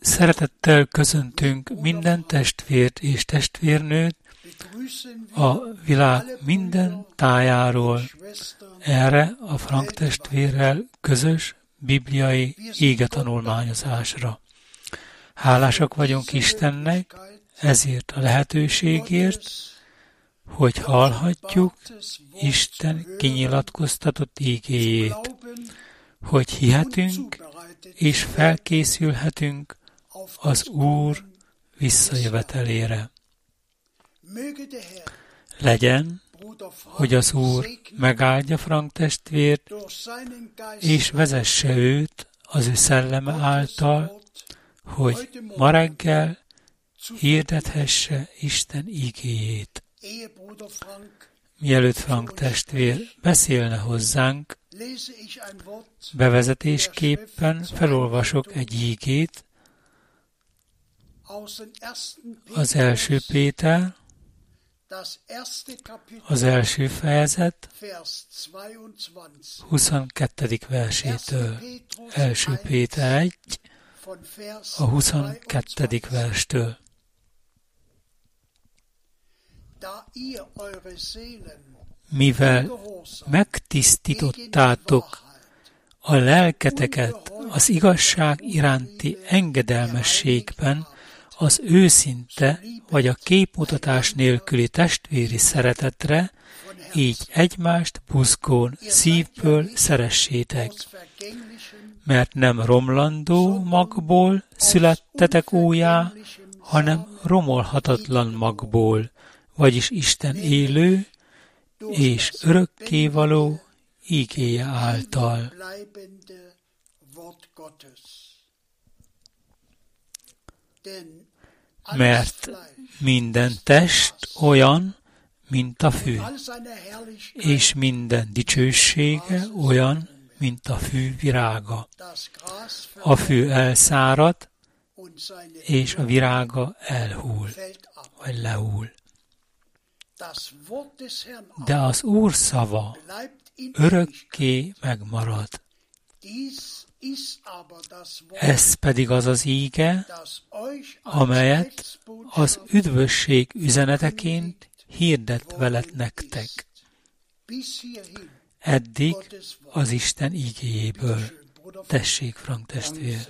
Szeretettel köszöntünk minden testvért és testvérnőt a világ minden tájáról. Erre a Frank testvérrel közös bibliai égetanulmányozásra. Hálásak vagyunk Istennek ezért a lehetőségért, hogy hallhatjuk Isten kinyilatkoztatott ígéjét, hogy hihetünk és felkészülhetünk az Úr visszajövetelére. Legyen, hogy az Úr megáldja Frank testvért, és vezesse őt az ő szelleme által, hogy ma reggel hirdethesse Isten igéjét. Mielőtt Frank testvér beszélne hozzánk, bevezetésképpen felolvasok egy ígét, az első Péter, az első fejezet 22. versétől. Első Péter 1, a 22. verstől. Mivel megtisztítottátok a lelketeket az igazság iránti engedelmességben, az őszinte vagy a képmutatás nélküli testvéri szeretetre, így egymást buzgón szívből szeressétek. Mert nem romlandó magból születtetek újjá, hanem romolhatatlan magból, vagyis Isten élő és örökkévaló ígéje által. Mert minden test olyan, mint a fű, és minden dicsősége olyan, mint a fű virága. A fű elszárad, és a virága elhull, vagy lehull. De az Úr szava örökké megmarad. Ez pedig az az íge, amelyet az üdvösség üzeneteként hirdet veled nektek. Eddig az Isten ígéjéből. Tessék, Frank testvér!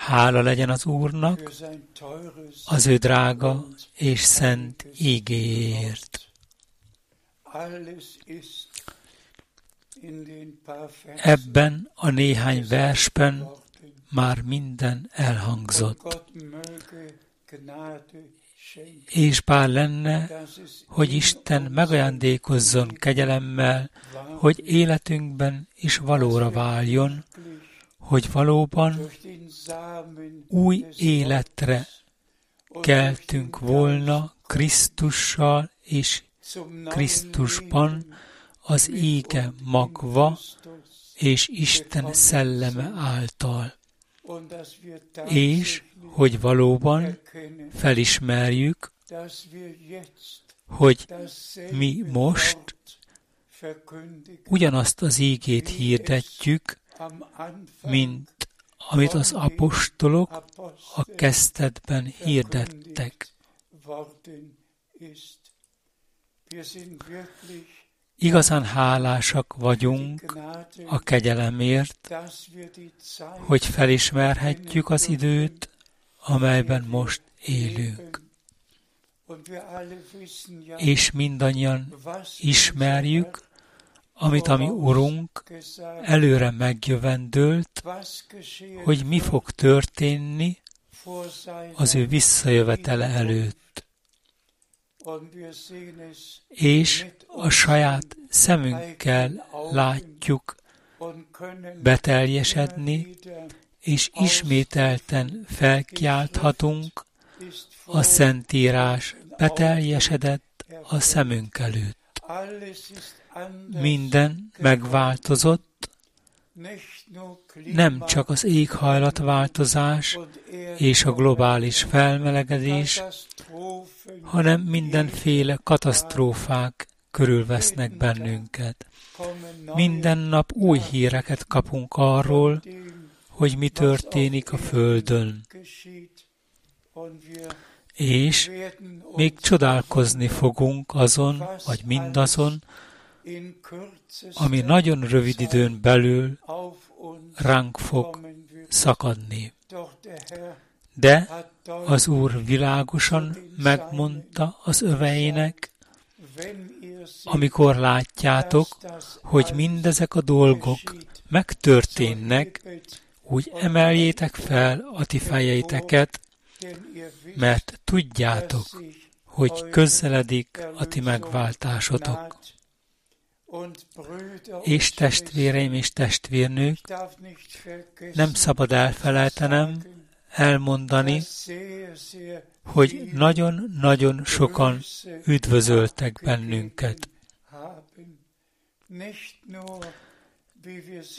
Hála legyen az Úrnak, az ő drága és szent ígéért. Ebben a néhány versben már minden elhangzott. És bár lenne, hogy Isten megajándékozzon kegyelemmel, hogy életünkben is valóra váljon, hogy valóban új életre keltünk volna Krisztussal és Krisztusban az ége magva és Isten szelleme által. És hogy valóban felismerjük, hogy mi most ugyanazt az ígét hirdetjük, mint amit az apostolok a kezdetben hirdettek. Igazán hálásak vagyunk a kegyelemért, hogy felismerhetjük az időt, amelyben most élünk. És mindannyian ismerjük, amit a mi Urunk előre megjövendőlt, hogy mi fog történni az ő visszajövetele előtt. És a saját szemünkkel látjuk beteljesedni, és ismételten felkiálthatunk, a Szentírás beteljesedett a szemünk előtt. Minden megváltozott, nem csak az éghajlatváltozás és a globális felmelegedés, hanem mindenféle katasztrófák körülvesznek bennünket. Minden nap új híreket kapunk arról, hogy mi történik a Földön. És még csodálkozni fogunk azon, vagy mindazon, ami nagyon rövid időn belül ránk fog szakadni. De az Úr világosan megmondta az öveinek, amikor látjátok, hogy mindezek a dolgok megtörténnek, úgy emeljétek fel a ti fejeiteket, mert tudjátok, hogy közeledik a ti megváltásotok. És testvéreim és testvérnők, nem szabad elfelejtenem, elmondani, hogy nagyon-nagyon sokan üdvözöltek bennünket.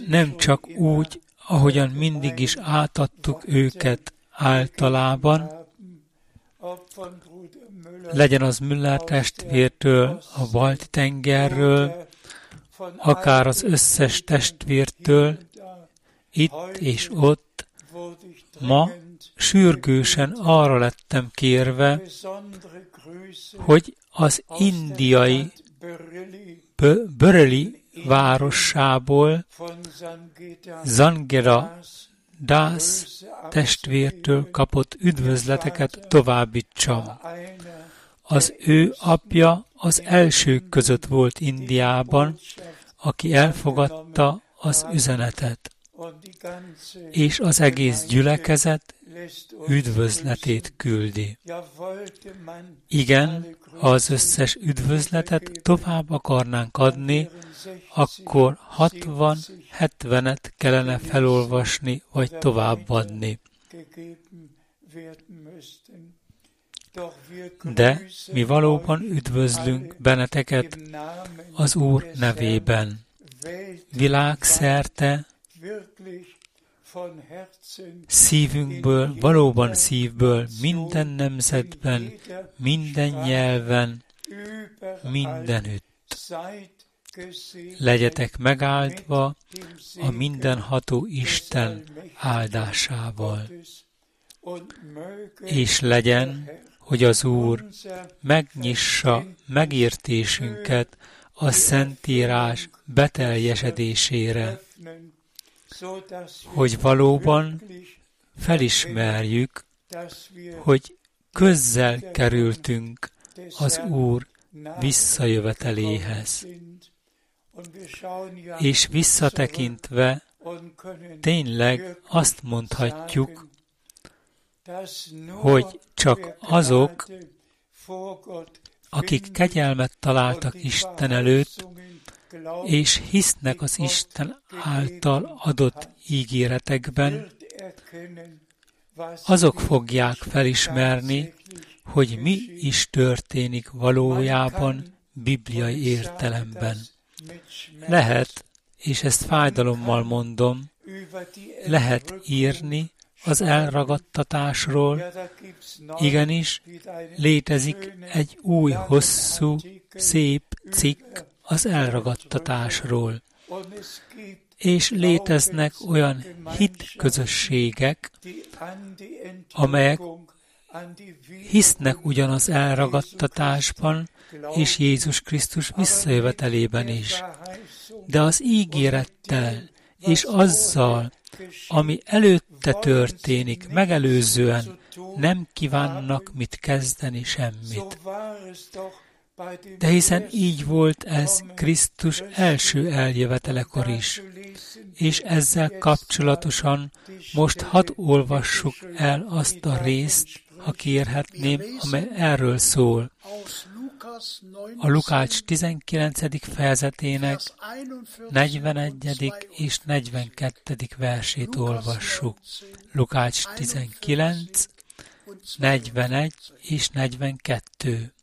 Nem csak úgy, ahogyan mindig is átadtuk őket általában, legyen az Müller testvértől, a Balti tengerről, akár az összes testvértől, itt és ott, ma sürgősen arra lettem kérve, hogy az indiai Böreli városából Zangera Das testvértől kapott üdvözleteket továbbítsam. Az ő apja az elsők között volt Indiában, aki elfogadta az üzenetet, és az egész gyülekezet üdvözletét küldi. Igen, ha az összes üdvözletet tovább akarnánk adni, akkor 60-70-et kellene felolvasni, vagy továbbadni. De mi valóban üdvözlünk benneteket az Úr nevében. Világszerte szívünkből, valóban szívből, minden nemzetben, minden nyelven, mindenütt. Legyetek megáldva a mindenható Isten áldásával. És legyen, hogy az Úr megnyissa megértésünket a Szentírás beteljesedésére, hogy valóban felismerjük, hogy közzel kerültünk az Úr visszajöveteléhez. És visszatekintve tényleg azt mondhatjuk, hogy csak azok, akik kegyelmet találtak Isten előtt, és hisznek az Isten által adott ígéretekben, azok fogják felismerni, hogy mi is történik valójában bibliai értelemben. Lehet, és ezt fájdalommal mondom, lehet írni az elragadtatásról. Igenis, létezik egy új, hosszú, szép cikk az elragadtatásról. És léteznek olyan hitközösségek, amelyek hisznek ugyanaz elragadtatásban és Jézus Krisztus visszajövetelében is. De az ígérettel és azzal, ami előtte történik, megelőzően nem kívánnak mit kezdeni semmit. De hiszen így volt ez Krisztus első eljövetelekor is. És ezzel kapcsolatosan most hadd olvassuk el azt a részt, ha kérhetném, amely erről szól. A Lukács 19. fejezetének 41. és 42. versét olvassuk. Lukács 19, 41 és 42.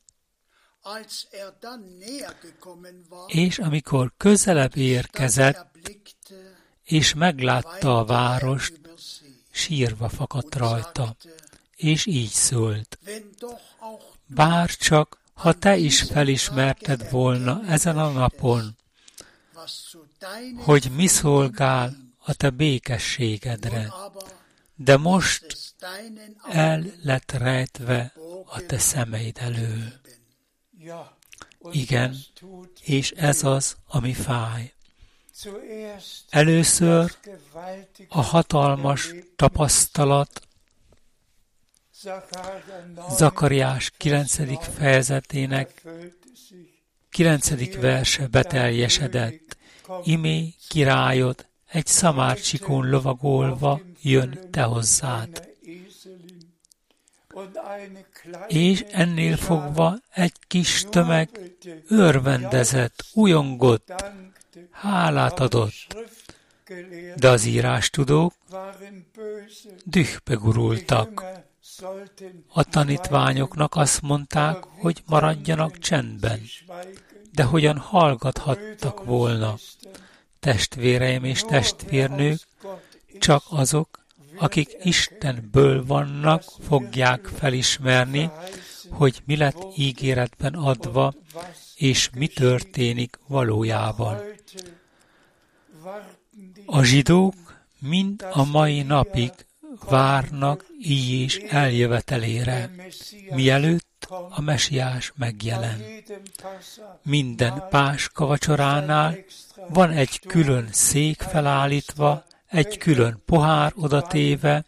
És amikor közelebb érkezett, és meglátta a várost, sírva fakadt rajta, és így szólt. Bár csak ha te is felismerted volna ezen a napon, hogy mi szolgál a te békességedre, de most el lett rejtve a te szemeid elől. Igen, és ez az, ami fáj. Először a hatalmas tapasztalat Zakariás 9. fejezetének 9. verse beteljesedett. Imé királyod egy szamárcsikón lovagolva jön te hozzád. És ennél fogva egy kis tömeg örvendezett, ujongott, hálát adott, de az írástudók dühbe gurultak. A tanítványoknak azt mondták, hogy maradjanak csendben, de hogyan hallgathattak volna. Testvéreim és testvérnők, csak azok, akik Istenből vannak, fogják felismerni, hogy mi lett ígéretben adva, és mi történik valójában. A zsidók mind a mai napig várnak így eljövetelére, mielőtt a mesiás megjelen. Minden páska vacsoránál van egy külön szék felállítva, egy külön pohár odatéve,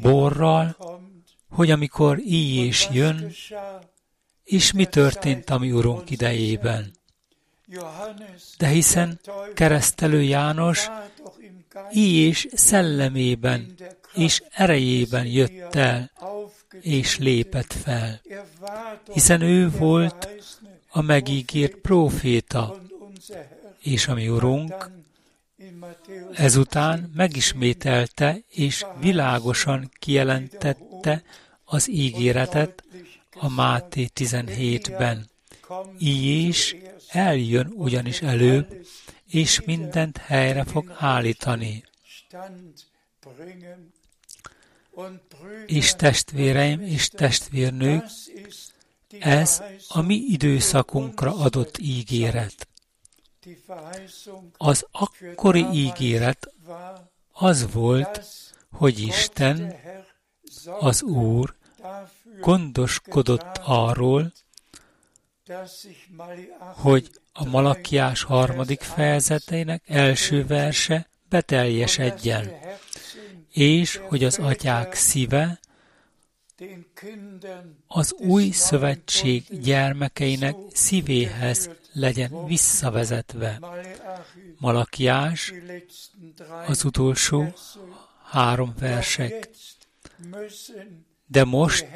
borral, hogy amikor így és jön, és mi történt a mi Urunk idejében. De hiszen keresztelő János és szellemében és erejében jött el, és lépett fel, hiszen ő volt a megígért próféta, és a Urunk ezután megismételte és világosan kijelentette az ígéretet a Máté 17-ben. Így is eljön ugyanis előbb, és mindent helyre fog állítani. És testvéreim és testvérnők, ez a mi időszakunkra adott ígéret. Az akkori ígéret az volt, hogy Isten, az Úr gondoskodott arról, hogy a Malakiás harmadik fejezetének első verse beteljesedjen, és hogy az atyák szíve az új szövetség gyermekeinek szívéhez legyen visszavezetve. Malakiás, az utolsó három versek. De most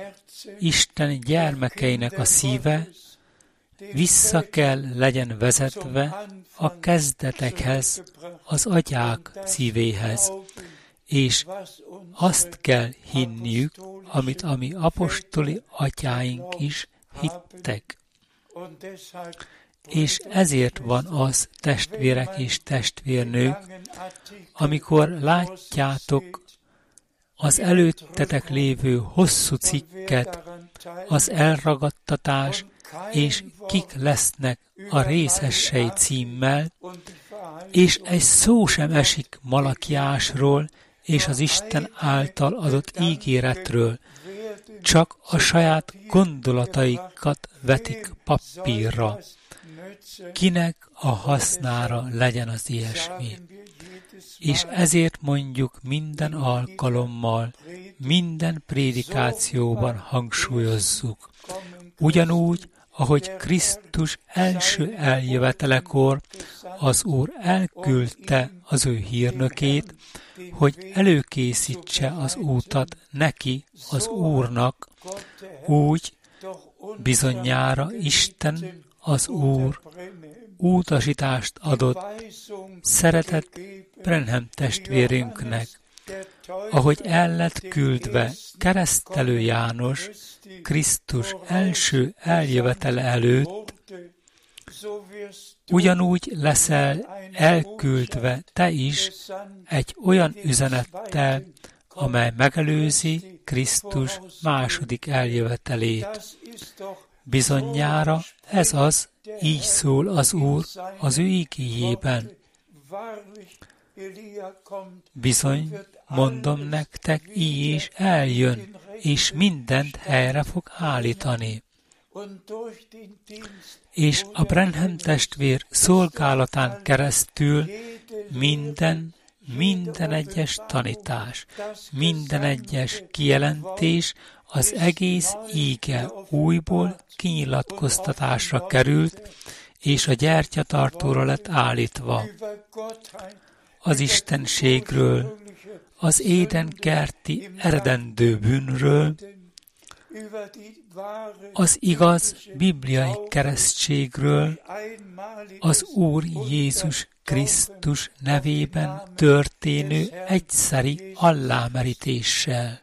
Isten gyermekeinek a szíve vissza kell legyen vezetve a kezdetekhez, az atyák szívéhez, és azt kell hinniük, amit a mi apostoli atyáink is hittek. És ezért van az, testvérek és testvérnők, amikor látjátok az előttetek lévő hosszú cikket, az elragadtatás és kik lesznek a részessei címmel, és egy szó sem esik Malakiásról és az Isten által adott ígéretről, csak a saját gondolataikat vetik papírra. Kinek a hasznára legyen az ilyesmi? És ezért mondjuk minden alkalommal, minden prédikációban hangsúlyozzuk. Ugyanúgy, ahogy Krisztus első eljövetelekor az Úr elküldte az ő hírnökét, hogy előkészítse az útat neki, az Úrnak, úgy bizonyára Isten, az Úr útasítást adott szeretett Brenhem testvérünknek, ahogy el lett küldve keresztelő János Krisztus első eljövetele előtt, ugyanúgy leszel elküldve te is egy olyan üzenettel, amely megelőzi Krisztus második eljövetelét. Bizonyára ez az, így szól az Úr az ő igéjében. Bizony, mondom nektek, így is eljön, és mindent helyre fog állítani. És a Brenhem testvér szolgálatán keresztül minden, minden egyes tanítás, minden egyes kijelentés, az egész íge újból kinyilatkoztatásra került, és a gyertyatartóra lett állítva. Az Istenségről, az édenkerti eredendő bűnről, az igaz bibliai keresztségről, az Úr Jézus Krisztus nevében történő egyszeri allámerítéssel.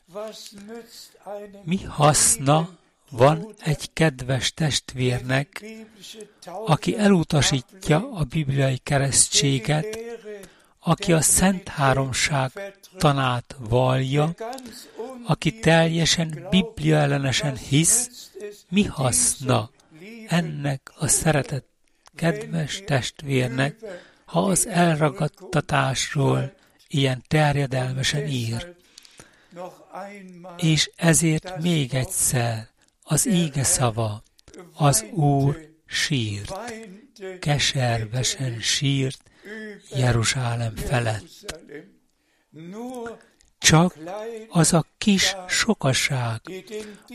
Mi haszna van egy kedves testvérnek, aki elutasítja a bibliai keresztséget, aki a Szent Háromság tanát vallja, aki teljesen Biblia ellenesen hisz, mi haszna ennek a szeretett kedves testvérnek, ha az elragadtatásról ilyen terjedelmesen ír. És ezért még egyszer az ége szava, az Úr sírt, keservesen sírt Jeruzsálem felett. Csak az a kis sokaság,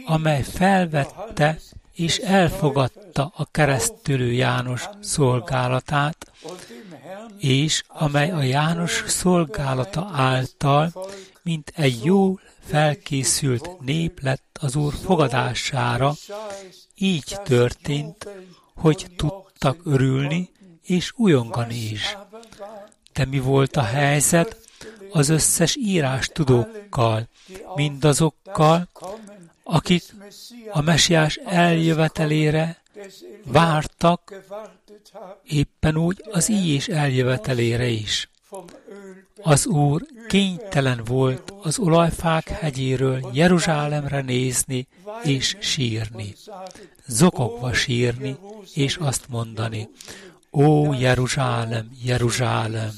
amely felvette és elfogadta a keresztülő János szolgálatát, és amely a János szolgálata által, mint egy jól felkészült nép lett az Úr fogadására, így történt, hogy tudtak örülni és újongani is. De mi volt a helyzet az összes írás tudókkal, mindazokkal, akik a mesiás eljövetelére vártak, éppen úgy az és eljövetelére is. Az Úr kénytelen volt az olajfák hegyéről Jeruzsálemre nézni és sírni, zokogva sírni, és azt mondani, Ó Jeruzsálem, Jeruzsálem,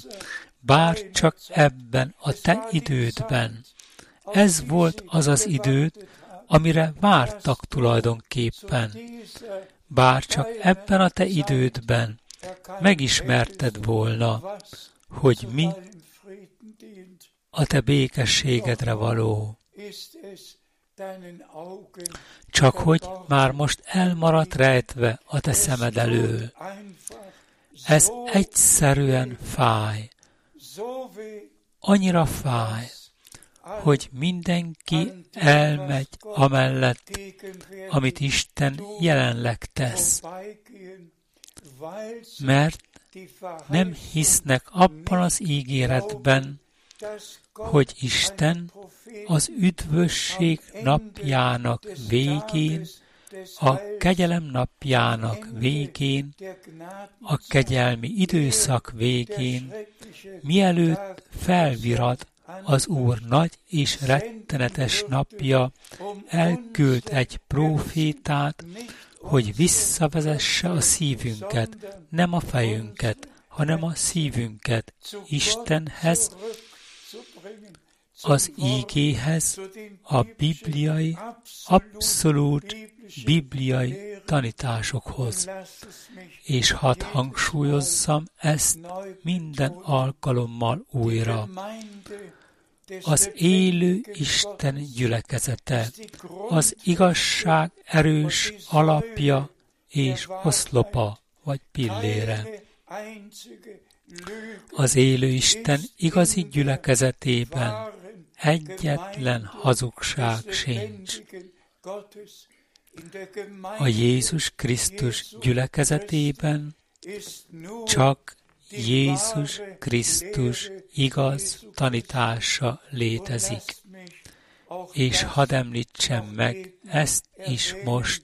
bár csak ebben a te idődben. Ez volt az az időd, amire vártak tulajdonképpen. Bár csak ebben a te idődben megismerted volna, hogy mi a te békességedre való. Csak hogy már most elmaradt rejtve a te szemed elől. Ez egyszerűen fáj. Annyira fáj, hogy mindenki elmegy amellett, amit Isten jelenleg tesz. Mert nem hisznek abban az ígéretben, hogy Isten az üdvösség napjának végén, a kegyelem napjának végén, a kegyelmi időszak végén, mielőtt felvirad az Úr nagy és rettenetes napja, elküld egy profétát, hogy visszavezesse a szívünket, nem a fejünket, hanem a szívünket Istenhez, az ígéhez, a bibliai, abszolút bibliai tanításokhoz. És hadd hangsúlyozzam ezt minden alkalommal újra. Az élő Isten gyülekezete, az igazság erős alapja és oszlopa vagy pillére. Az élő Isten igazi gyülekezetében egyetlen hazugság sincs. A Jézus Krisztus gyülekezetében csak Jézus Krisztus igaz tanítása létezik. És hadd említsem meg ezt is most.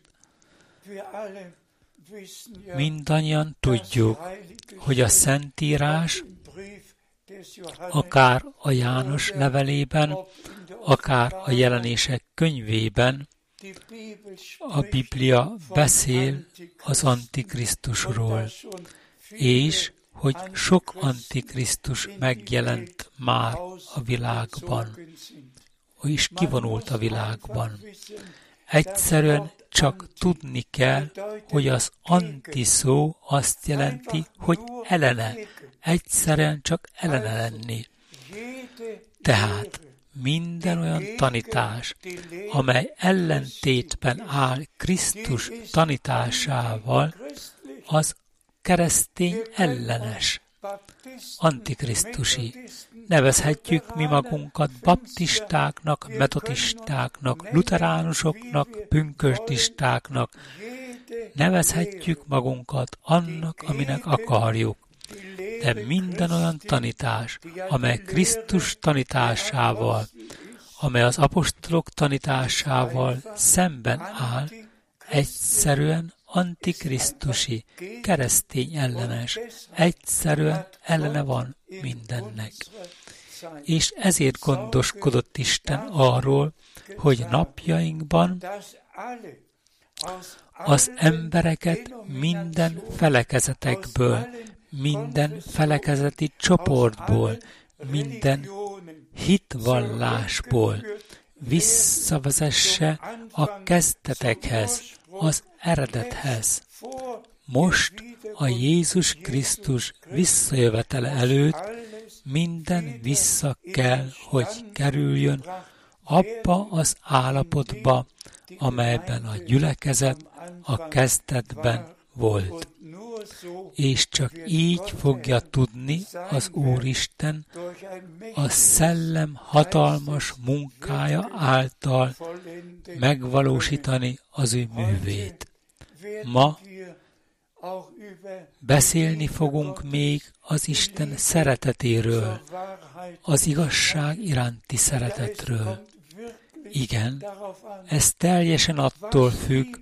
Mindannyian tudjuk, hogy a Szentírás akár a János levelében, akár a jelenések könyvében, a Biblia beszél az Antikrisztusról, és hogy sok Antikrisztus megjelent már a világban, és kivonult a világban. Egyszerűen csak tudni kell, hogy az anti szó azt jelenti, hogy ellene. Egyszerűen csak ellene lenni. Tehát minden olyan tanítás, amely ellentétben áll Krisztus tanításával, az keresztény ellenes, antikrisztusi. Nevezhetjük mi magunkat baptistáknak, metodistáknak, luteránusoknak, pünkösdistáknak. Nevezhetjük magunkat annak, aminek akarjuk. De minden olyan tanítás, amely Krisztus tanításával, amely az apostolok tanításával szemben áll, egyszerűen antikrisztusi, keresztény ellenes, egyszerűen ellene van mindennek. És ezért gondoskodott Isten arról, hogy napjainkban az embereket minden felekezetekből, minden felekezeti csoportból, minden hitvallásból visszavezesse a kezdetekhez, az eredethez. Most a Jézus Krisztus visszajövetele előtt minden vissza kell, hogy kerüljön abba az állapotba, amelyben a gyülekezet a kezdetben volt. És csak így fogja tudni az Úristen a szellem hatalmas munkája által megvalósítani az ő művét. Ma beszélni fogunk még az Isten szeretetéről, az igazság iránti szeretetről. Igen, ez teljesen attól függ,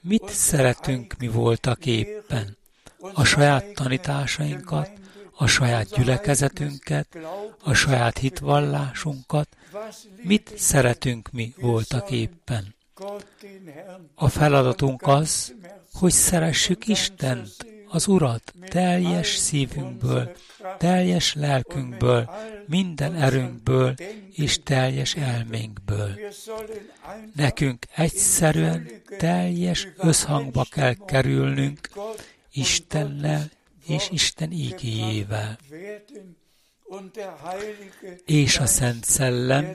mit szeretünk mi voltak éppen. A saját tanításainkat, a saját gyülekezetünket, a saját hitvallásunkat, mit szeretünk mi voltak éppen. A feladatunk az, hogy szeressük Istent, az Urat teljes szívünkből, teljes lelkünkből, minden erőnkből és teljes elménkből. Nekünk egyszerűen teljes összhangba kell kerülnünk Istennel és Isten ígéjével. És a Szent Szellem,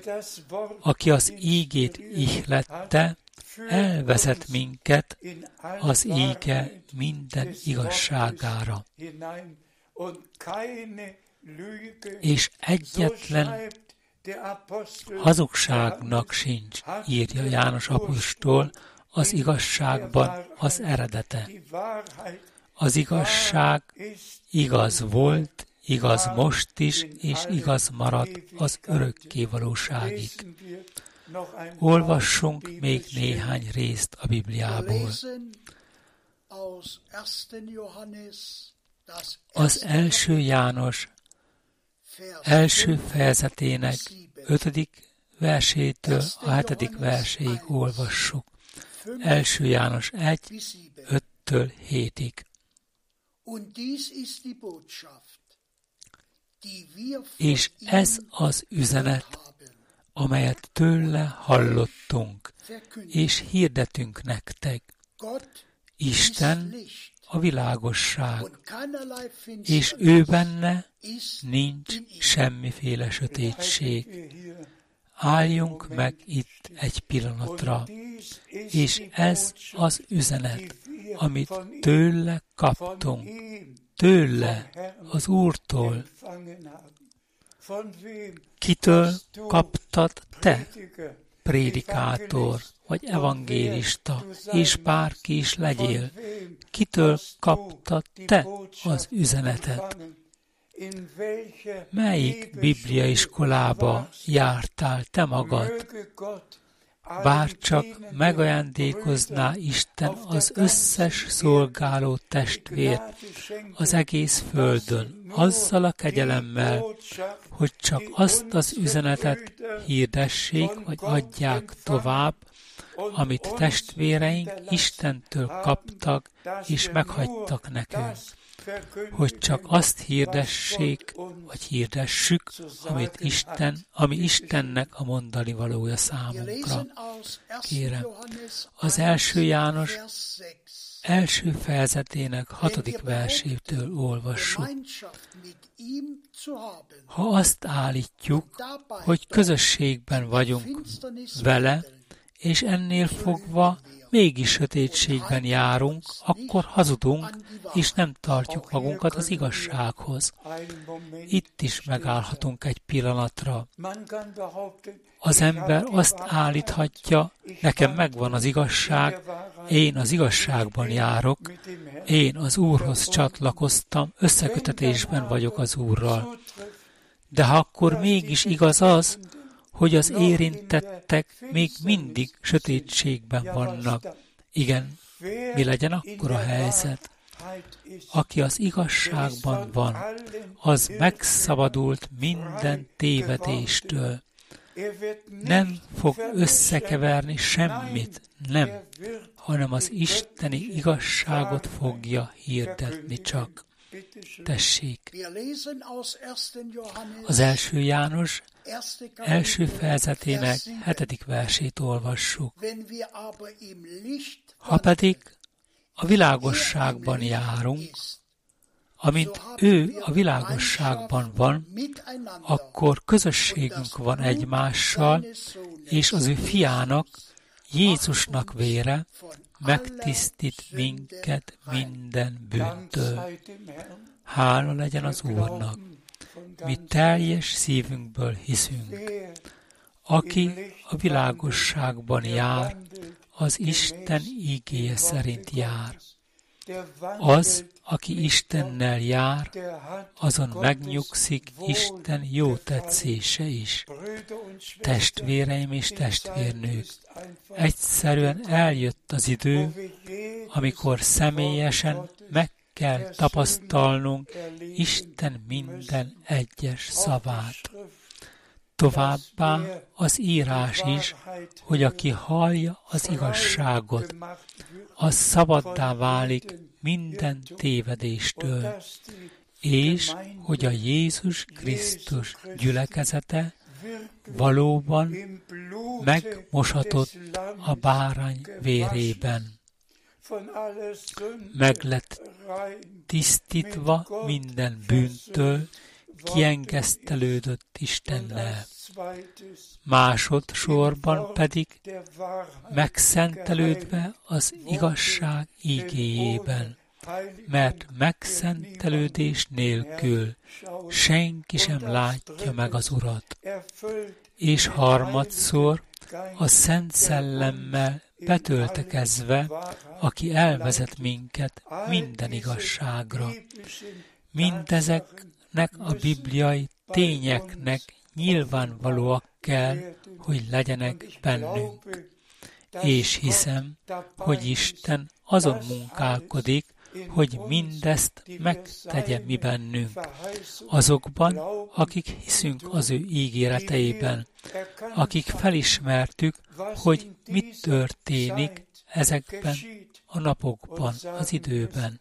aki az ígét ihlette, elvezet minket az íge minden igazságára. És egyetlen hazugságnak sincs, írja János apostol, az igazságban az eredete. Az igazság igaz volt, igaz most is, és igaz marad az örökké valóságig. Olvassunk még néhány részt a Bibliából. Az első János első fejezetének ötödik versétől a hetedik verséig olvassuk. Első János 1, 5-től 7-ig. És ez az üzenet, amelyet tőle hallottunk, és hirdetünk nektek. Isten a világosság, és ő benne nincs semmiféle sötétség. Álljunk meg itt egy pillanatra, és ez az üzenet, amit tőle kaptunk, tőle, az Úrtól. Kitől kaptad te, prédikátor, vagy evangélista, és bárki is legyél? Kitől kaptad te az üzenetet? Melyik bibliaiskolába jártál te magad? Bár csak megajándékozná Isten az összes szolgáló testvért az egész földön, azzal a kegyelemmel, hogy csak azt az üzenetet hirdessék, vagy adják tovább, amit testvéreink Istentől kaptak és meghagytak nekünk hogy csak azt hirdessék, vagy hirdessük, amit Isten, ami Istennek a mondani valója számunkra. Kérem, az első János első fejezetének hatodik versétől olvassuk. Ha azt állítjuk, hogy közösségben vagyunk vele, és ennél fogva mégis sötétségben járunk, akkor hazudunk, és nem tartjuk magunkat az igazsághoz. Itt is megállhatunk egy pillanatra. Az ember azt állíthatja, nekem megvan az igazság, én az igazságban járok, én az Úrhoz csatlakoztam, összekötetésben vagyok az Úrral. De ha akkor mégis igaz az, hogy az érintettek még mindig sötétségben vannak. Igen, mi legyen akkor a helyzet? Aki az igazságban van, az megszabadult minden tévedéstől. Nem fog összekeverni semmit, nem, hanem az isteni igazságot fogja hirdetni csak. Tessék, az első János első fejezetének hetedik versét olvassuk. Ha pedig a világosságban járunk, amint ő a világosságban van, akkor közösségünk van egymással, és az ő fiának, Jézusnak vére megtisztít minket minden bűntől. Hála legyen az Úrnak! Mi teljes szívünkből hiszünk. Aki a világosságban jár, az Isten ígéje szerint jár. Az, aki Istennel jár, azon megnyugszik Isten jó tetszése is. Testvéreim és testvérnők, egyszerűen eljött az idő, amikor személyesen meg kell tapasztalnunk Isten minden egyes szavát. Továbbá az írás is, hogy aki hallja az igazságot, az szabaddá válik minden tévedéstől, és hogy a Jézus Krisztus gyülekezete valóban megmosatott a bárány vérében. Meg lett tisztítva minden bűntől, kiengesztelődött Istennel. Másodszorban pedig megszentelődve az igazság ígéjében, mert megszentelődés nélkül senki sem látja meg az Urat. És harmadszor a Szent Szellemmel betöltekezve, aki elvezet minket minden igazságra. Mindezeknek a bibliai tényeknek nyilvánvalóak kell, hogy legyenek bennünk. És hiszem, hogy Isten azon munkálkodik, hogy mindezt megtegye mi bennünk, azokban, akik hiszünk az ő ígéreteiben, akik felismertük, hogy mit történik ezekben a napokban, az időben.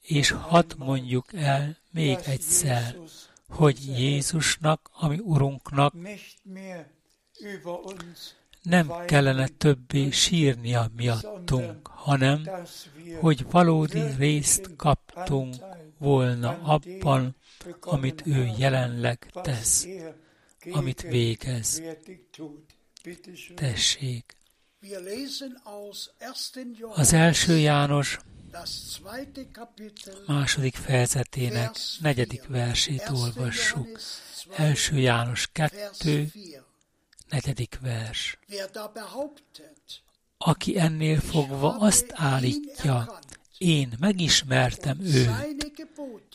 És hadd mondjuk el még egyszer, hogy Jézusnak, ami Urunknak nem kellene többé sírnia miattunk, hanem hogy valódi részt kaptunk volna abban, amit ő jelenleg tesz, amit végez. Tessék! Az első János második fejezetének negyedik versét olvassuk. Első János 2, negyedik vers. Aki ennél fogva azt állítja, én megismertem őt,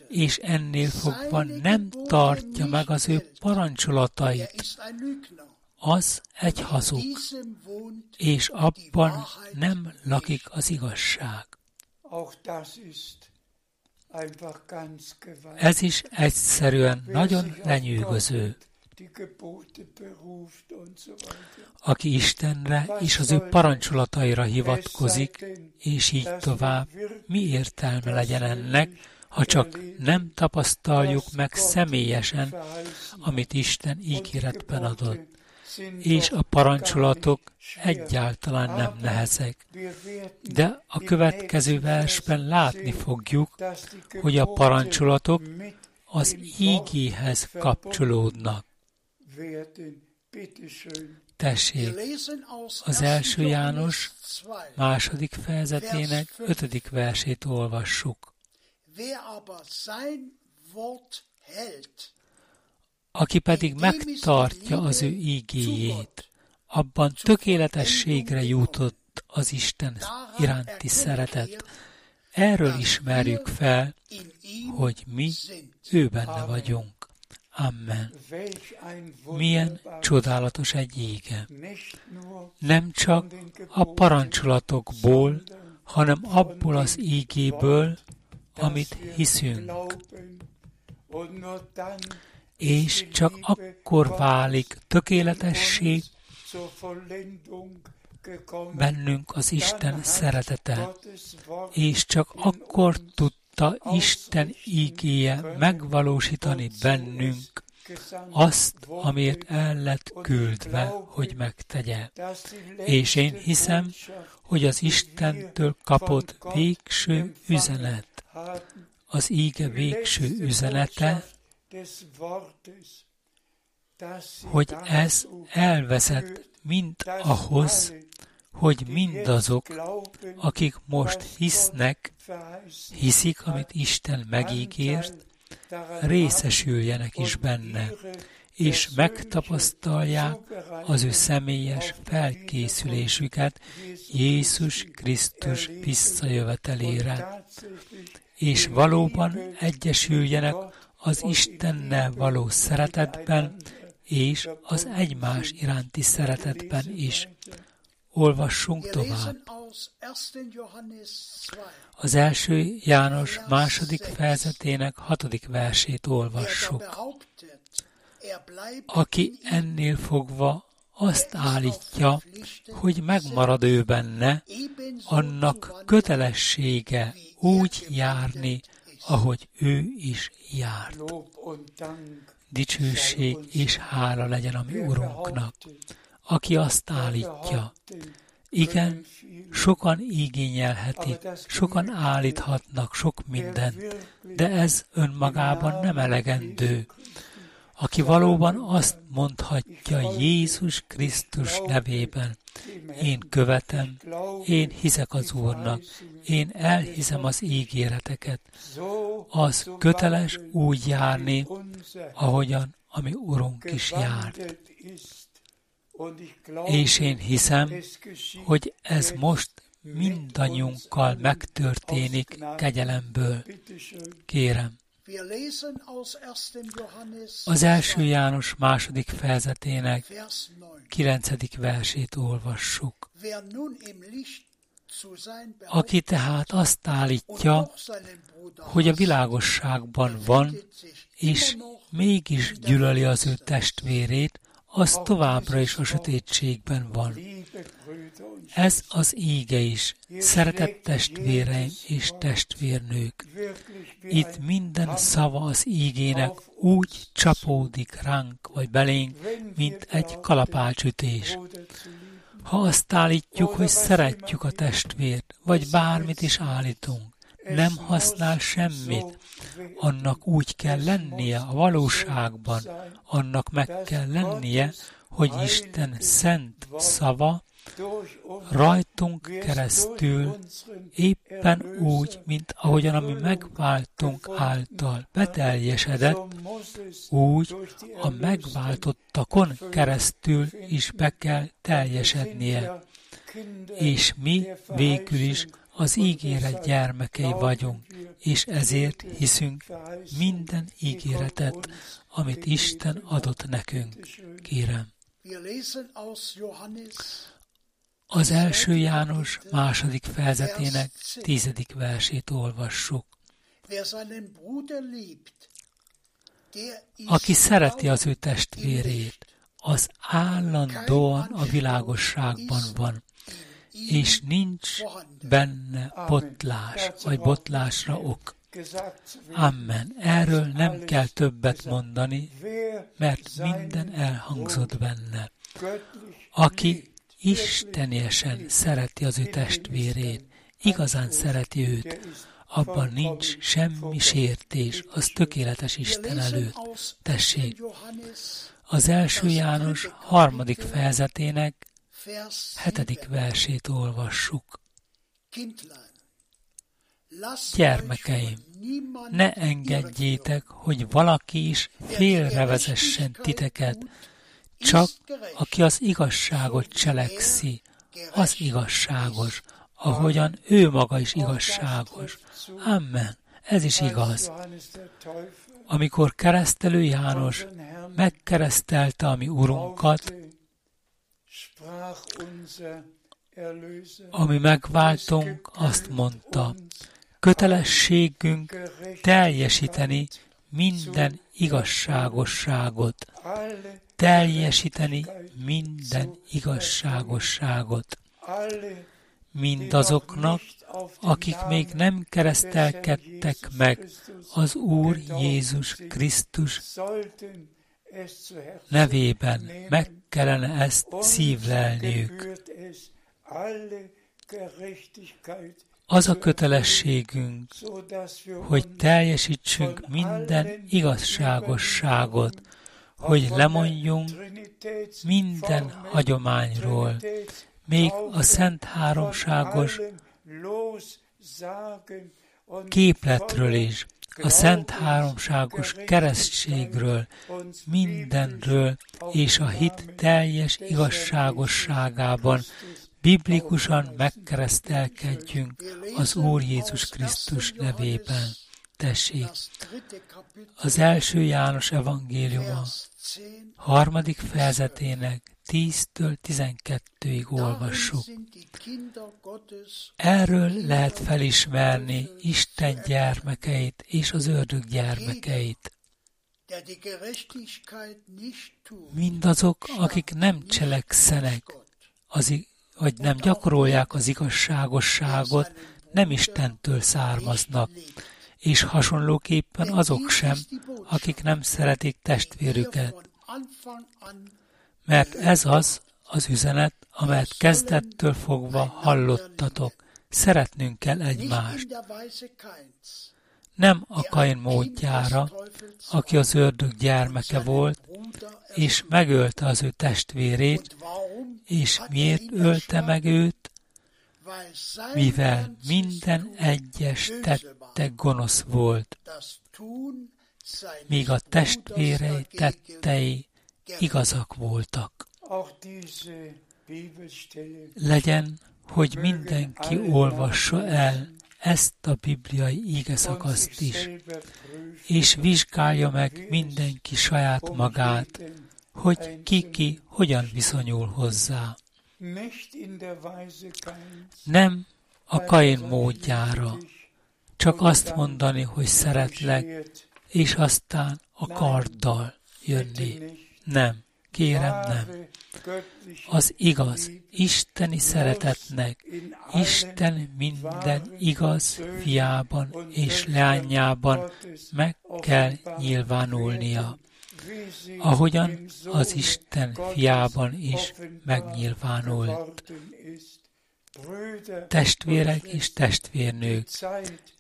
és ennél fogva nem tartja meg az ő parancsolatait, az egy hazug, és abban nem lakik az igazság. Ez is egyszerűen nagyon lenyűgöző. Aki Istenre és az ő parancsolataira hivatkozik, és így tovább, mi értelme legyen ennek, ha csak nem tapasztaljuk meg személyesen, amit Isten ígéretben adott és a parancsolatok egyáltalán nem nehezek. De a következő versben látni fogjuk, hogy a parancsolatok az ígéhez kapcsolódnak. Tessék, az első János második fejezetének ötödik versét olvassuk. Aki pedig megtartja az ő ígéjét, abban tökéletességre jutott az Isten iránti szeretet. Erről ismerjük fel, hogy mi ő benne vagyunk. Amen. Milyen csodálatos egy ége. Nem csak a parancsolatokból, hanem abból az ígéből, amit hiszünk és csak akkor válik tökéletessé bennünk az Isten szeretete, és csak akkor tudta Isten ígéje megvalósítani bennünk azt, amiért el lett küldve, hogy megtegye. És én hiszem, hogy az Istentől kapott végső üzenet, az íge végső üzenete, hogy ez elvezet mind ahhoz, hogy mindazok, akik most hisznek, hiszik, amit Isten megígért, részesüljenek is benne, és megtapasztalják az ő személyes felkészülésüket Jézus Krisztus visszajövetelére, és valóban egyesüljenek az Istennel való szeretetben és az egymás iránti szeretetben is. Olvassunk tovább. Az első János második fejezetének hatodik versét olvassuk. Aki ennél fogva azt állítja, hogy megmarad ő benne, annak kötelessége úgy járni, ahogy ő is járt. Dicsőség és hála legyen a mi Urunknak, aki azt állítja. Igen, sokan igényelhetik, sokan állíthatnak sok mindent, de ez önmagában nem elegendő aki valóban azt mondhatja Jézus Krisztus nevében, én követem, én hiszek az Úrnak, én elhiszem az ígéreteket, az köteles úgy járni, ahogyan a mi Urunk is járt. És én hiszem, hogy ez most mindannyiunkkal megtörténik kegyelemből. Kérem, az első János második fejezetének kilencedik versét olvassuk. Aki tehát azt állítja, hogy a világosságban van, és mégis gyűlöli az ő testvérét, az továbbra is a sötétségben van. Ez az íge is, szeretett testvéreim és testvérnők. Itt minden szava az ígének úgy csapódik ránk vagy belénk, mint egy kalapácsütés. Ha azt állítjuk, hogy szeretjük a testvért, vagy bármit is állítunk, nem használ semmit. Annak úgy kell lennie a valóságban, annak meg kell lennie, hogy Isten szent szava rajtunk keresztül éppen úgy, mint ahogyan a mi megváltunk által beteljesedett, úgy a megváltottakon keresztül is be kell teljesednie. És mi végül is az ígéret gyermekei vagyunk, és ezért hiszünk minden ígéretet, amit Isten adott nekünk. Kérem. Az első János második fejezetének tizedik versét olvassuk. Aki szereti az ő testvérét, az állandóan a világosságban van, és nincs benne botlás, vagy botlásra ok. Amen. Erről nem kell többet mondani, mert minden elhangzott benne. Aki isteniesen szereti az ő testvérét, igazán szereti őt, abban nincs semmi sértés, az tökéletes Isten előtt. Tessék, az első János harmadik fejezetének hetedik versét olvassuk. Gyermekeim, ne engedjétek, hogy valaki is félrevezessen titeket, csak aki az igazságot cselekszi, az igazságos, ahogyan ő maga is igazságos. Amen. Ez is igaz. Amikor keresztelő János megkeresztelte a mi Urunkat, ami megváltunk, azt mondta, kötelességünk teljesíteni minden igazságosságot, teljesíteni minden igazságosságot. Mindazoknak, akik még nem keresztelkedtek meg az Úr Jézus Krisztus nevében. Meg kellene ezt szívlelniük. Az a kötelességünk, hogy teljesítsünk minden igazságosságot, hogy lemondjunk minden hagyományról, még a Szent Háromságos képletről is, a Szent Háromságos keresztségről, mindenről és a hit teljes igazságosságában biblikusan megkeresztelkedjünk az Úr Jézus Krisztus nevében. Tessék, az első János evangéliuma harmadik fejezetének 10-től 12-ig olvassuk. Erről lehet felismerni Isten gyermekeit és az ördög gyermekeit. Mindazok, akik nem cselekszenek, az, vagy nem gyakorolják az igazságosságot, nem Istentől származnak, és hasonlóképpen azok sem, akik nem szeretik testvérüket. Mert ez az az üzenet, amelyet kezdettől fogva hallottatok. Szeretnünk kell egymást. Nem a Kain módjára, aki az ördög gyermeke volt, és megölte az ő testvérét, és miért ölte meg őt? Mivel minden egyes tette gonosz volt, míg a testvérei tettei igazak voltak. Legyen, hogy mindenki olvassa el ezt a bibliai ígeszakaszt is, és vizsgálja meg mindenki saját magát, hogy ki-ki hogyan viszonyul hozzá. Nem a Kain módjára, csak azt mondani, hogy szeretlek, és aztán a karddal jönni. Nem, kérem nem. Az igaz, isteni szeretetnek, Isten minden igaz fiában és leányában meg kell nyilvánulnia, ahogyan az Isten fiában is megnyilvánult. Testvérek és testvérnők,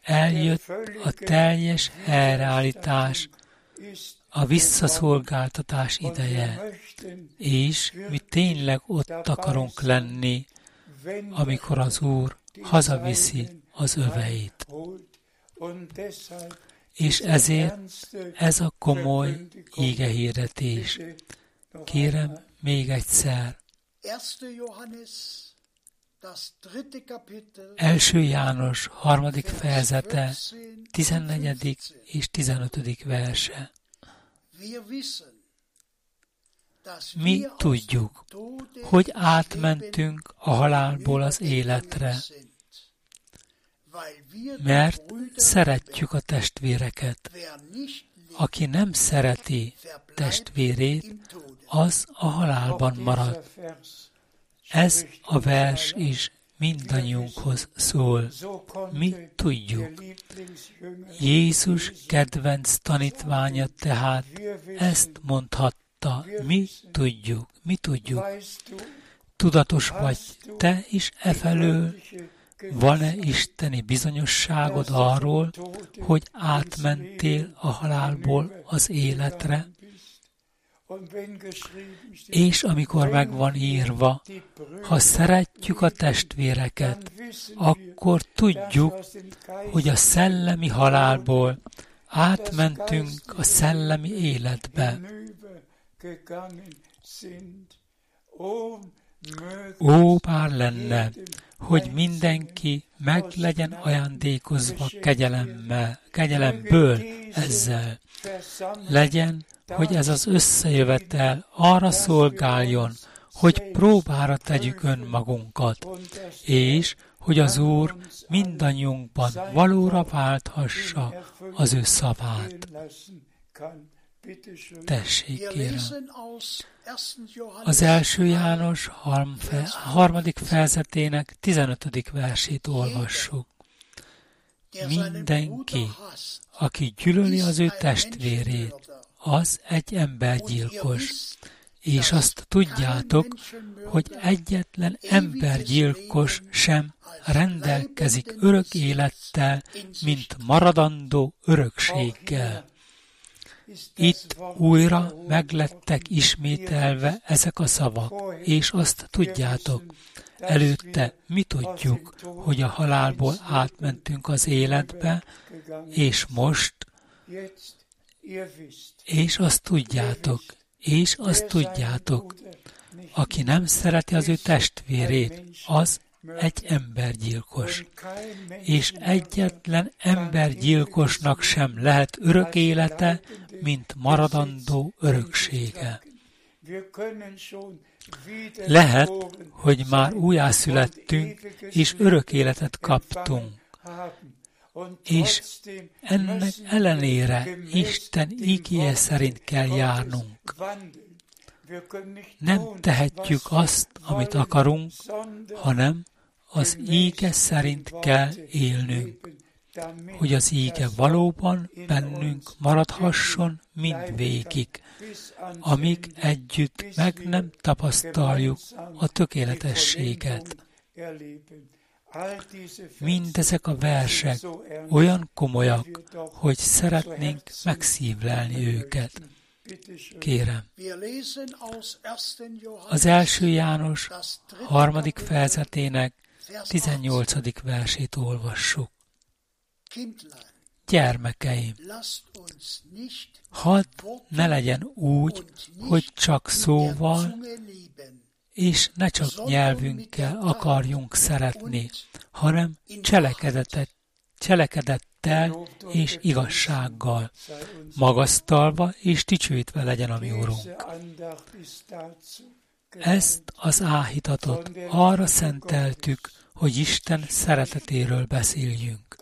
eljött a teljes helyreállítás, a visszaszolgáltatás ideje, és mi tényleg ott akarunk lenni, amikor az Úr hazaviszi az öveit. És ezért ez a komoly ígehirdetés. Kérem még egyszer. Első János harmadik fejezete, 14. és 15. verse. Mi tudjuk, hogy átmentünk a halálból az életre, mert szeretjük a testvéreket. Aki nem szereti testvérét, az a halálban marad. Ez a vers is mindannyiunkhoz szól. Mi tudjuk. Jézus kedvenc tanítványa tehát ezt mondhatta. Mi tudjuk. Mi tudjuk. Tudatos vagy te is e felől, van-e isteni bizonyosságod arról, hogy átmentél a halálból az életre? És amikor meg van írva, ha szeretjük a testvéreket, akkor tudjuk, hogy a szellemi halálból átmentünk a szellemi életbe. Ó, bár lenne, hogy mindenki meg legyen ajándékozva kegyelemmel, kegyelemből ezzel. Legyen hogy ez az összejövetel arra szolgáljon, hogy próbára tegyük önmagunkat, és hogy az Úr mindannyiunkban valóra válthassa az ő szavát. Tessék, kérem. Az első János harmadik fejezetének 15. versét olvassuk. Mindenki, aki gyűlöli az ő testvérét, az egy embergyilkos. És azt tudjátok, hogy egyetlen embergyilkos sem rendelkezik örök élettel, mint maradandó örökséggel. Itt újra meglettek ismételve ezek a szavak, és azt tudjátok, előtte mi tudjuk, hogy a halálból átmentünk az életbe, és most és azt tudjátok, és azt tudjátok, aki nem szereti az ő testvérét, az egy embergyilkos. És egyetlen embergyilkosnak sem lehet örök élete, mint maradandó öröksége. Lehet, hogy már újjászülettünk, és örök életet kaptunk. És ennek ellenére Isten ígéje szerint kell járnunk. Nem tehetjük azt, amit akarunk, hanem az íge szerint kell élnünk, hogy az íge valóban bennünk maradhasson mind végig, amíg együtt meg nem tapasztaljuk a tökéletességet. Mindezek a versek olyan komolyak, hogy szeretnénk megszívlelni őket. Kérem, az első János harmadik fejezetének 18. versét olvassuk. Gyermekeim, hadd ne legyen úgy, hogy csak szóval és ne csak nyelvünkkel akarjunk szeretni, hanem cselekedetet, cselekedettel és igazsággal, magasztalva és dicsőítve legyen a mi Úrunk. Ezt az áhítatot arra szenteltük, hogy Isten szeretetéről beszéljünk.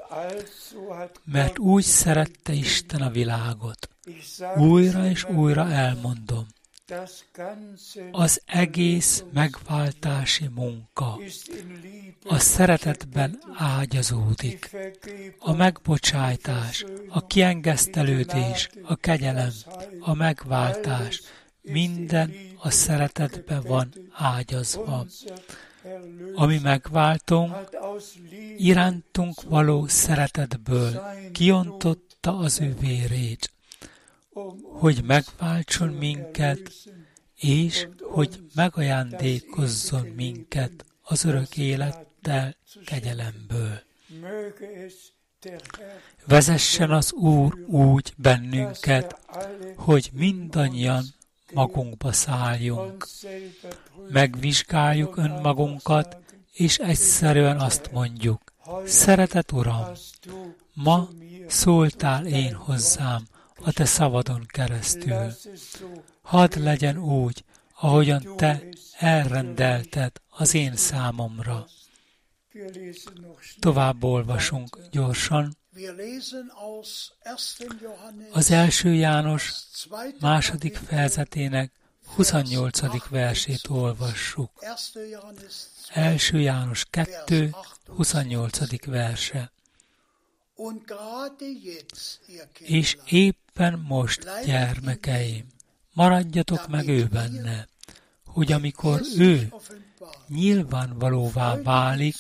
Mert úgy szerette Isten a világot. Újra és újra elmondom, az egész megváltási munka. a szeretetben ágyazódik. A megbocsájtás, a kiengesztelődés, a kegyelem, a megváltás, minden a szeretetben van ágyazva. Ami megváltunk, irántunk való szeretetből kiontotta az ő vérét hogy megváltson minket, és hogy megajándékozzon minket az örök élettel kegyelemből. Vezessen az Úr úgy bennünket, hogy mindannyian magunkba szálljunk. Megvizsgáljuk önmagunkat, és egyszerűen azt mondjuk, Szeretet Uram, ma szóltál én hozzám, a te szavadon keresztül. Hadd legyen úgy, ahogyan te elrendelted az én számomra. Tovább olvasunk gyorsan. Az első János második fejezetének 28. versét olvassuk. Első János 2, 28. verse. És éppen most, gyermekeim, maradjatok meg ő benne, hogy amikor ő nyilvánvalóvá válik,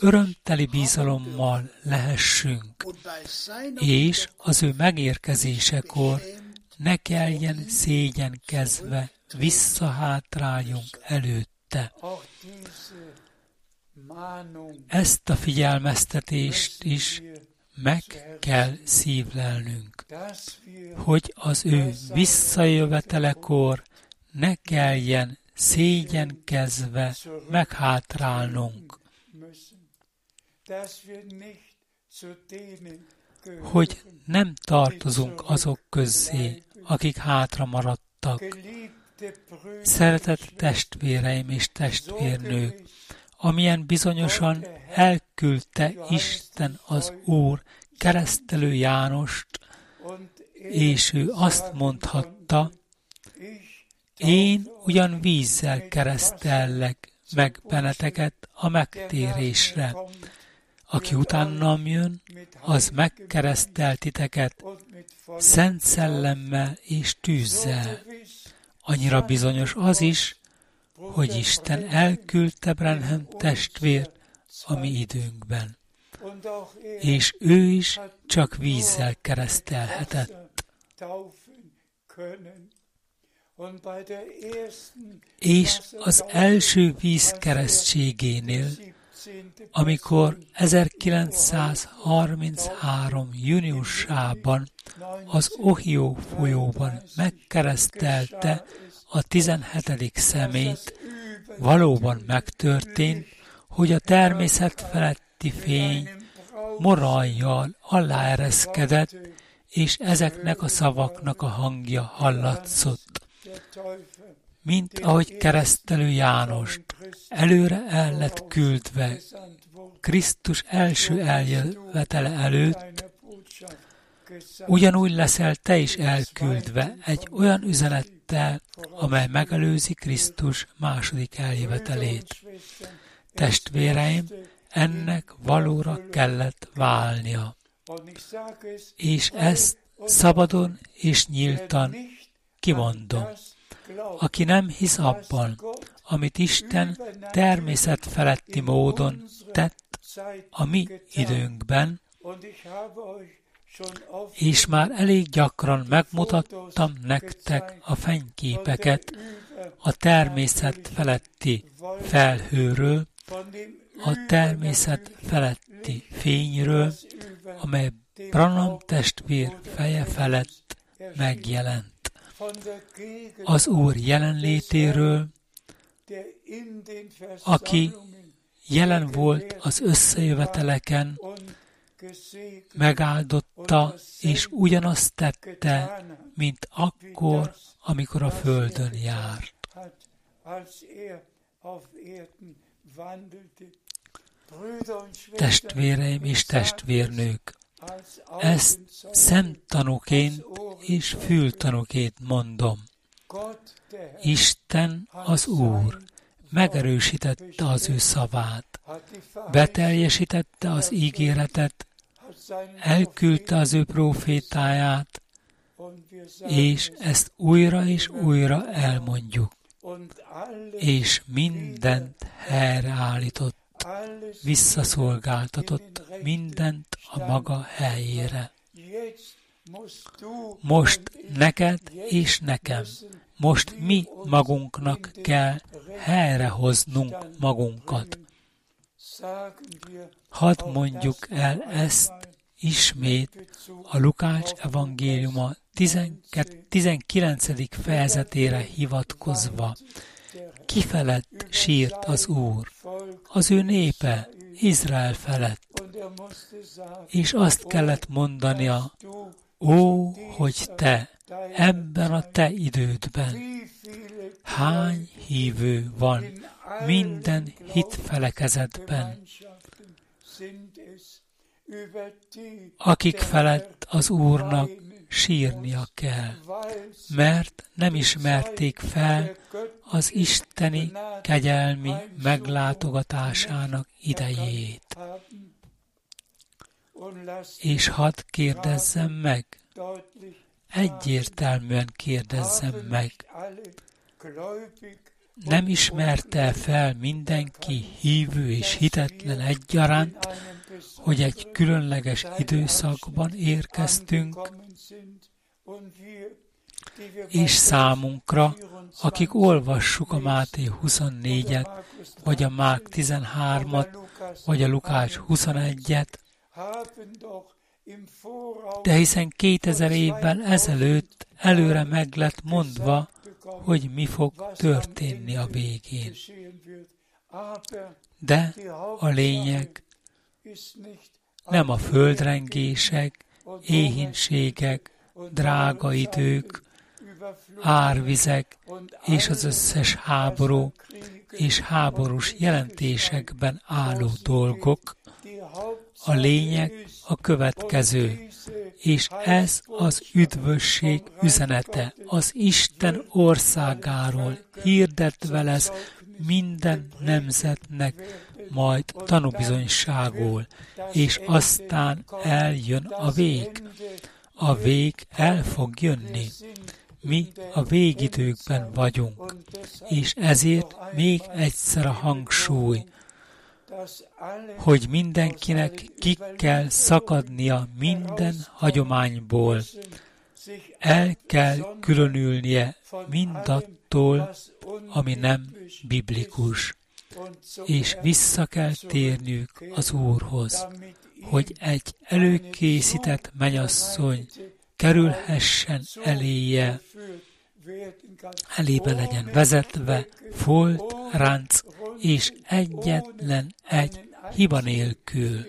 örömteli bizalommal lehessünk, és az ő megérkezésekor ne kelljen szégyenkezve visszahátráljunk előtte. Ezt a figyelmeztetést is meg kell szívlelnünk, hogy az ő visszajövetelekor ne kelljen szégyenkezve meghátrálnunk, hogy nem tartozunk azok közé, akik hátra maradtak. Szeretett testvéreim és testvérnők, amilyen bizonyosan elküldte Isten az Úr keresztelő Jánost, és ő azt mondhatta, én ugyan vízzel keresztellek meg benneteket a megtérésre. Aki utánam jön, az megkeresztel titeket szent szellemmel és tűzzel. Annyira bizonyos az is, hogy Isten elküldte Brenhem testvért a mi időnkben. És ő is csak vízzel keresztelhetett. És az első víz keresztségénél, amikor 1933. júniusában az Ohio folyóban megkeresztelte a 17. szemét, valóban megtörtént, hogy a természet feletti fény morajjal aláereszkedett, és ezeknek a szavaknak a hangja hallatszott. Mint ahogy keresztelő Jánost előre el lett küldve Krisztus első eljövetele előtt, ugyanúgy leszel te is elküldve egy olyan üzenettel, amely megelőzi Krisztus második eljövetelét. Testvéreim, ennek valóra kellett válnia. És ezt szabadon és nyíltan kimondom. Aki nem hisz abban, amit Isten természet feletti módon tett a mi időnkben, és már elég gyakran megmutattam nektek a fenyképeket a természet feletti felhőről, a természet feletti fényről, amely Branham testvér feje felett megjelent. Az Úr jelenlétéről, aki jelen volt az összejöveteleken, megáldotta, és ugyanazt tette, mint akkor, amikor a földön járt. Testvéreim és testvérnők, ezt szemtanúként és fültanúként mondom. Isten az Úr megerősítette az ő szavát, beteljesítette az ígéretet, elküldte az ő profétáját, és ezt újra és újra elmondjuk, és mindent helyreállított visszaszolgáltatott mindent a maga helyére. Most neked és nekem, most mi magunknak kell helyrehoznunk magunkat. Hadd mondjuk el ezt ismét a Lukács evangéliuma 19. fejezetére hivatkozva. Kifelett sírt az Úr, az ő népe, Izrael felett. És azt kellett mondania, ó, hogy te, ebben a te idődben, hány hívő van minden hitfelekezetben, akik felett az Úrnak sírnia kell, mert nem ismerték fel az isteni kegyelmi meglátogatásának idejét. És hadd kérdezzem meg, egyértelműen kérdezzem meg, nem ismerte fel mindenki hívő és hitetlen egyaránt, hogy egy különleges időszakban érkeztünk, és számunkra, akik olvassuk a Máté 24-et, vagy a Mák 13-at, vagy a Lukács 21-et, de hiszen 2000 évvel ezelőtt előre meg lett mondva, hogy mi fog történni a végén. De a lényeg nem a földrengések, éhínségek, drága idők, árvizek és az összes háború és háborús jelentésekben álló dolgok. A lényeg a következő, és ez az üdvösség üzenete, az Isten országáról hirdetve lesz minden nemzetnek, majd tanúbizonyságul, és aztán eljön a vég. A vég el fog jönni. Mi a végidőkben vagyunk, és ezért még egyszer a hangsúly, hogy mindenkinek ki kell szakadnia minden hagyományból, el kell különülnie mindattól, ami nem biblikus, és vissza kell térniük az Úrhoz, hogy egy előkészített menyasszony kerülhessen eléje, elébe legyen vezetve, folt, ránc és egyetlen egy hiba nélkül.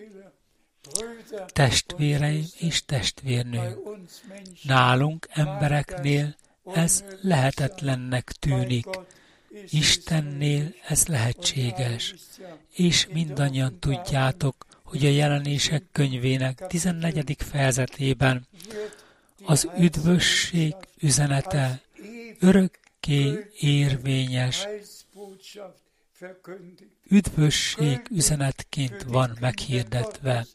Testvéreim és testvérnők, nálunk embereknél ez lehetetlennek tűnik, Istennél ez lehetséges, és mindannyian tudjátok, hogy a jelenések könyvének 14. fejezetében az üdvösség üzenete örökké érvényes üdvösség üzenetként van meghirdetve.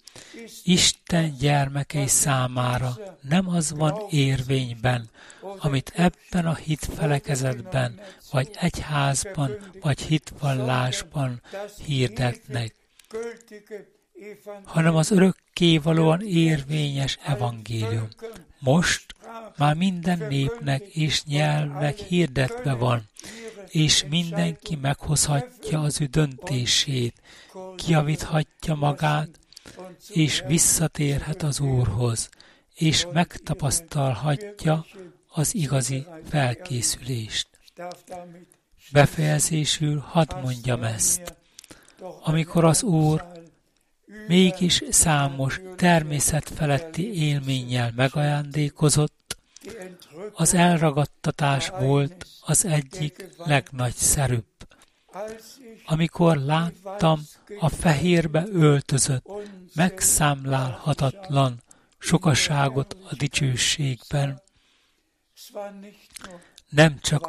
Isten gyermekei számára nem az van érvényben, amit ebben a hitfelekezetben, vagy egyházban, vagy hitvallásban hirdetnek, hanem az örökkévalóan érvényes evangélium. Most már minden népnek és nyelvnek hirdetve van, és mindenki meghozhatja az ő döntését, kiavíthatja magát, és visszatérhet az Úrhoz, és megtapasztalhatja az igazi felkészülést. Befejezésül hadd mondjam ezt. Amikor az Úr mégis számos természetfeletti élménnyel megajándékozott, az elragadtatás volt az egyik legnagyszerűbb. Amikor láttam a fehérbe öltözött, megszámlálhatatlan sokaságot a dicsőségben, nem csak,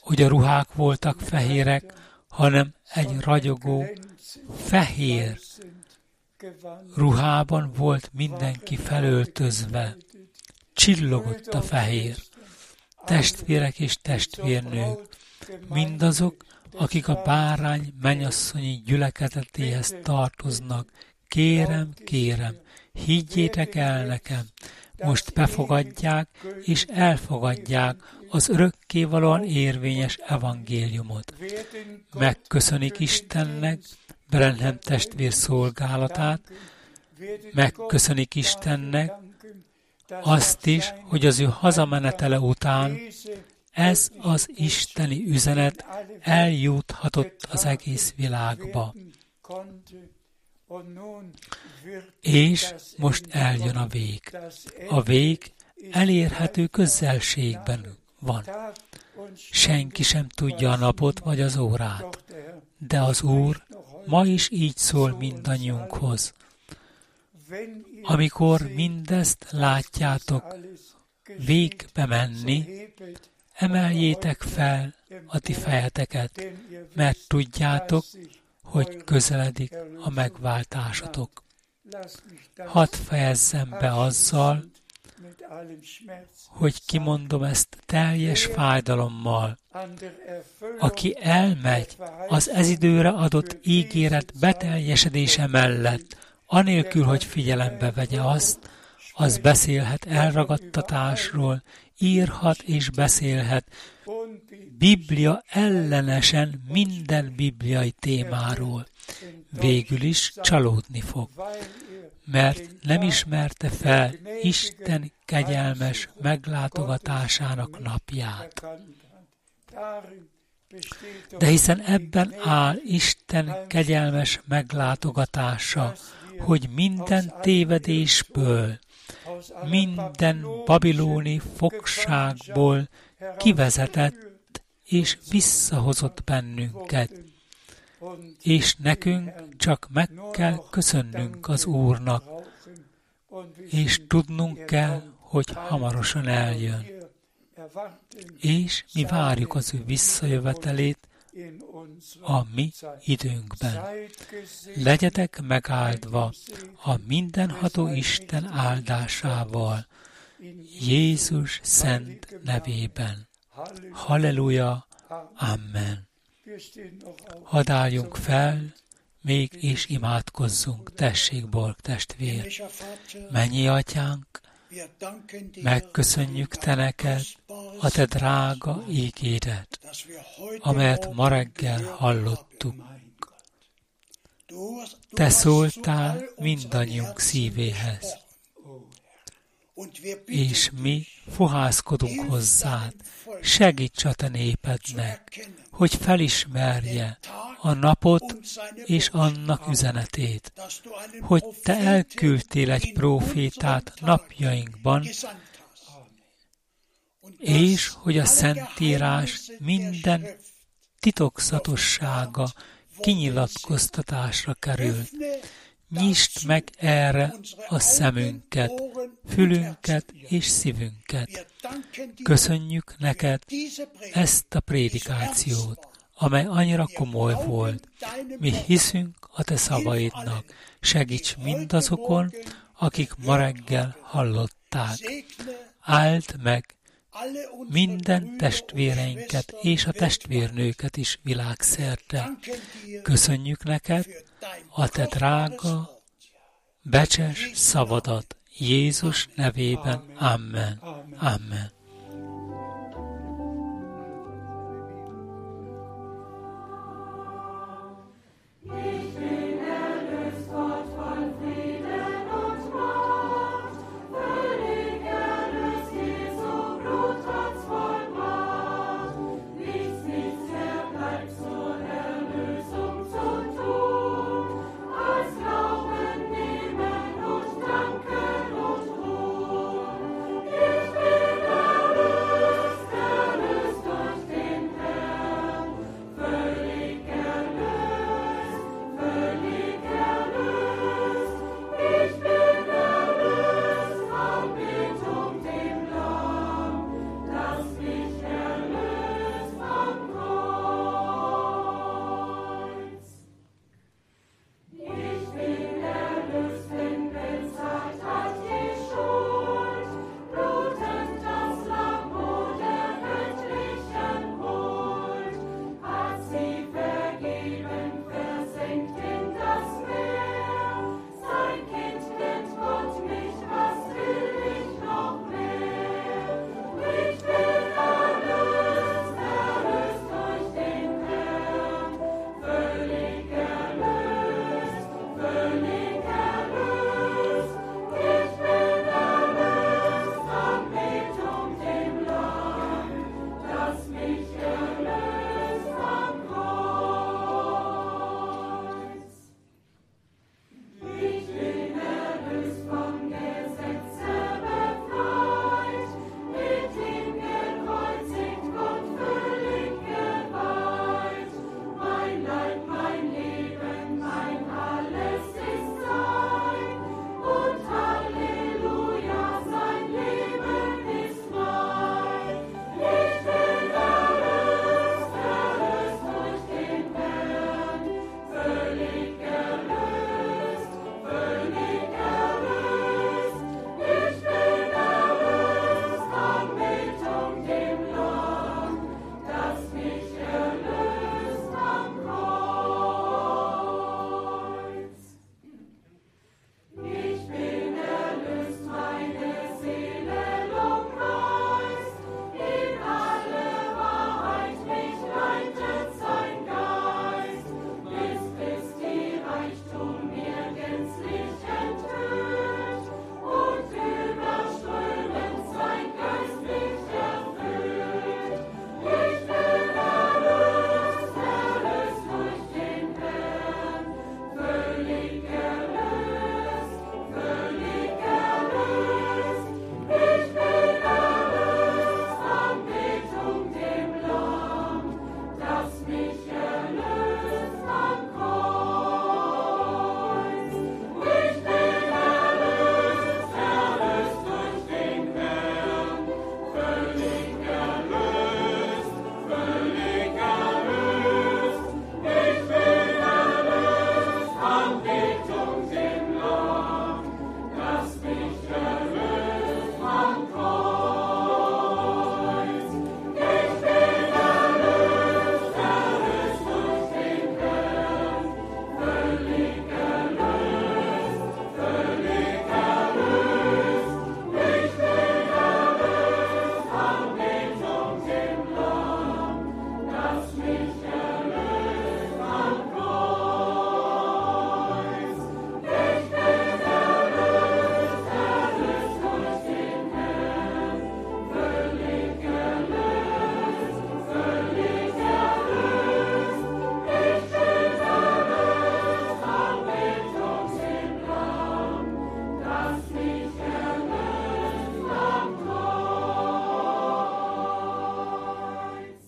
hogy a ruhák voltak fehérek, hanem egy ragyogó, fehér ruhában volt mindenki felöltözve. Csillogott a fehér. Testvérek és testvérnők, mindazok, akik a bárány menyasszonyi gyülekezetéhez tartoznak, kérem, kérem, higgyétek el nekem, most befogadják és elfogadják az örökkévalóan érvényes evangéliumot. Megköszönik Istennek Brenhem testvér szolgálatát, megköszönik Istennek azt is, hogy az ő hazamenetele után ez az isteni üzenet eljuthatott az egész világba. És most eljön a vég. A vég elérhető közelségben van. Senki sem tudja a napot vagy az órát, de az Úr ma is így szól mindannyiunkhoz. amikor mindezt látjátok végbe menni, emeljétek fel a ti fejeteket, mert tudjátok, hogy közeledik a megváltásotok. Hadd fejezzem be azzal, hogy kimondom ezt teljes fájdalommal. Aki elmegy az ez időre adott ígéret beteljesedése mellett, anélkül, hogy figyelembe vegye azt, az beszélhet elragadtatásról, írhat és beszélhet Biblia ellenesen minden bibliai témáról. Végül is csalódni fog, mert nem ismerte fel Isten kegyelmes meglátogatásának napját. De hiszen ebben áll Isten kegyelmes meglátogatása, hogy minden tévedésből, minden babilóni fogságból kivezetett és visszahozott bennünket, és nekünk csak meg kell köszönnünk az Úrnak, és tudnunk kell, hogy hamarosan eljön. És mi várjuk az ő visszajövetelét a mi időnkben. Legyetek megáldva a mindenható Isten áldásával, Jézus szent nevében. Halleluja, Amen. Hadd álljunk fel, még és imádkozzunk, tessék, Borg testvér. Mennyi atyánk, megköszönjük Te neked a Te drága ígédet, amelyet ma reggel hallottuk. Te szóltál mindannyiunk szívéhez, és mi fohászkodunk hozzád, segíts a te népednek, hogy felismerje a napot és annak üzenetét, hogy te elküldtél egy profétát napjainkban, és hogy a Szentírás minden titokzatossága kinyilatkoztatásra került. Nyisd meg erre a szemünket, fülünket és szívünket. Köszönjük neked ezt a prédikációt, amely annyira komoly volt. Mi hiszünk a te szavaidnak. Segíts mindazokon, akik ma reggel hallották. Áld meg minden testvéreinket és a testvérnőket is világszerte. Köszönjük neked a te drága, becses szavadat Jézus nevében. Amen. Amen.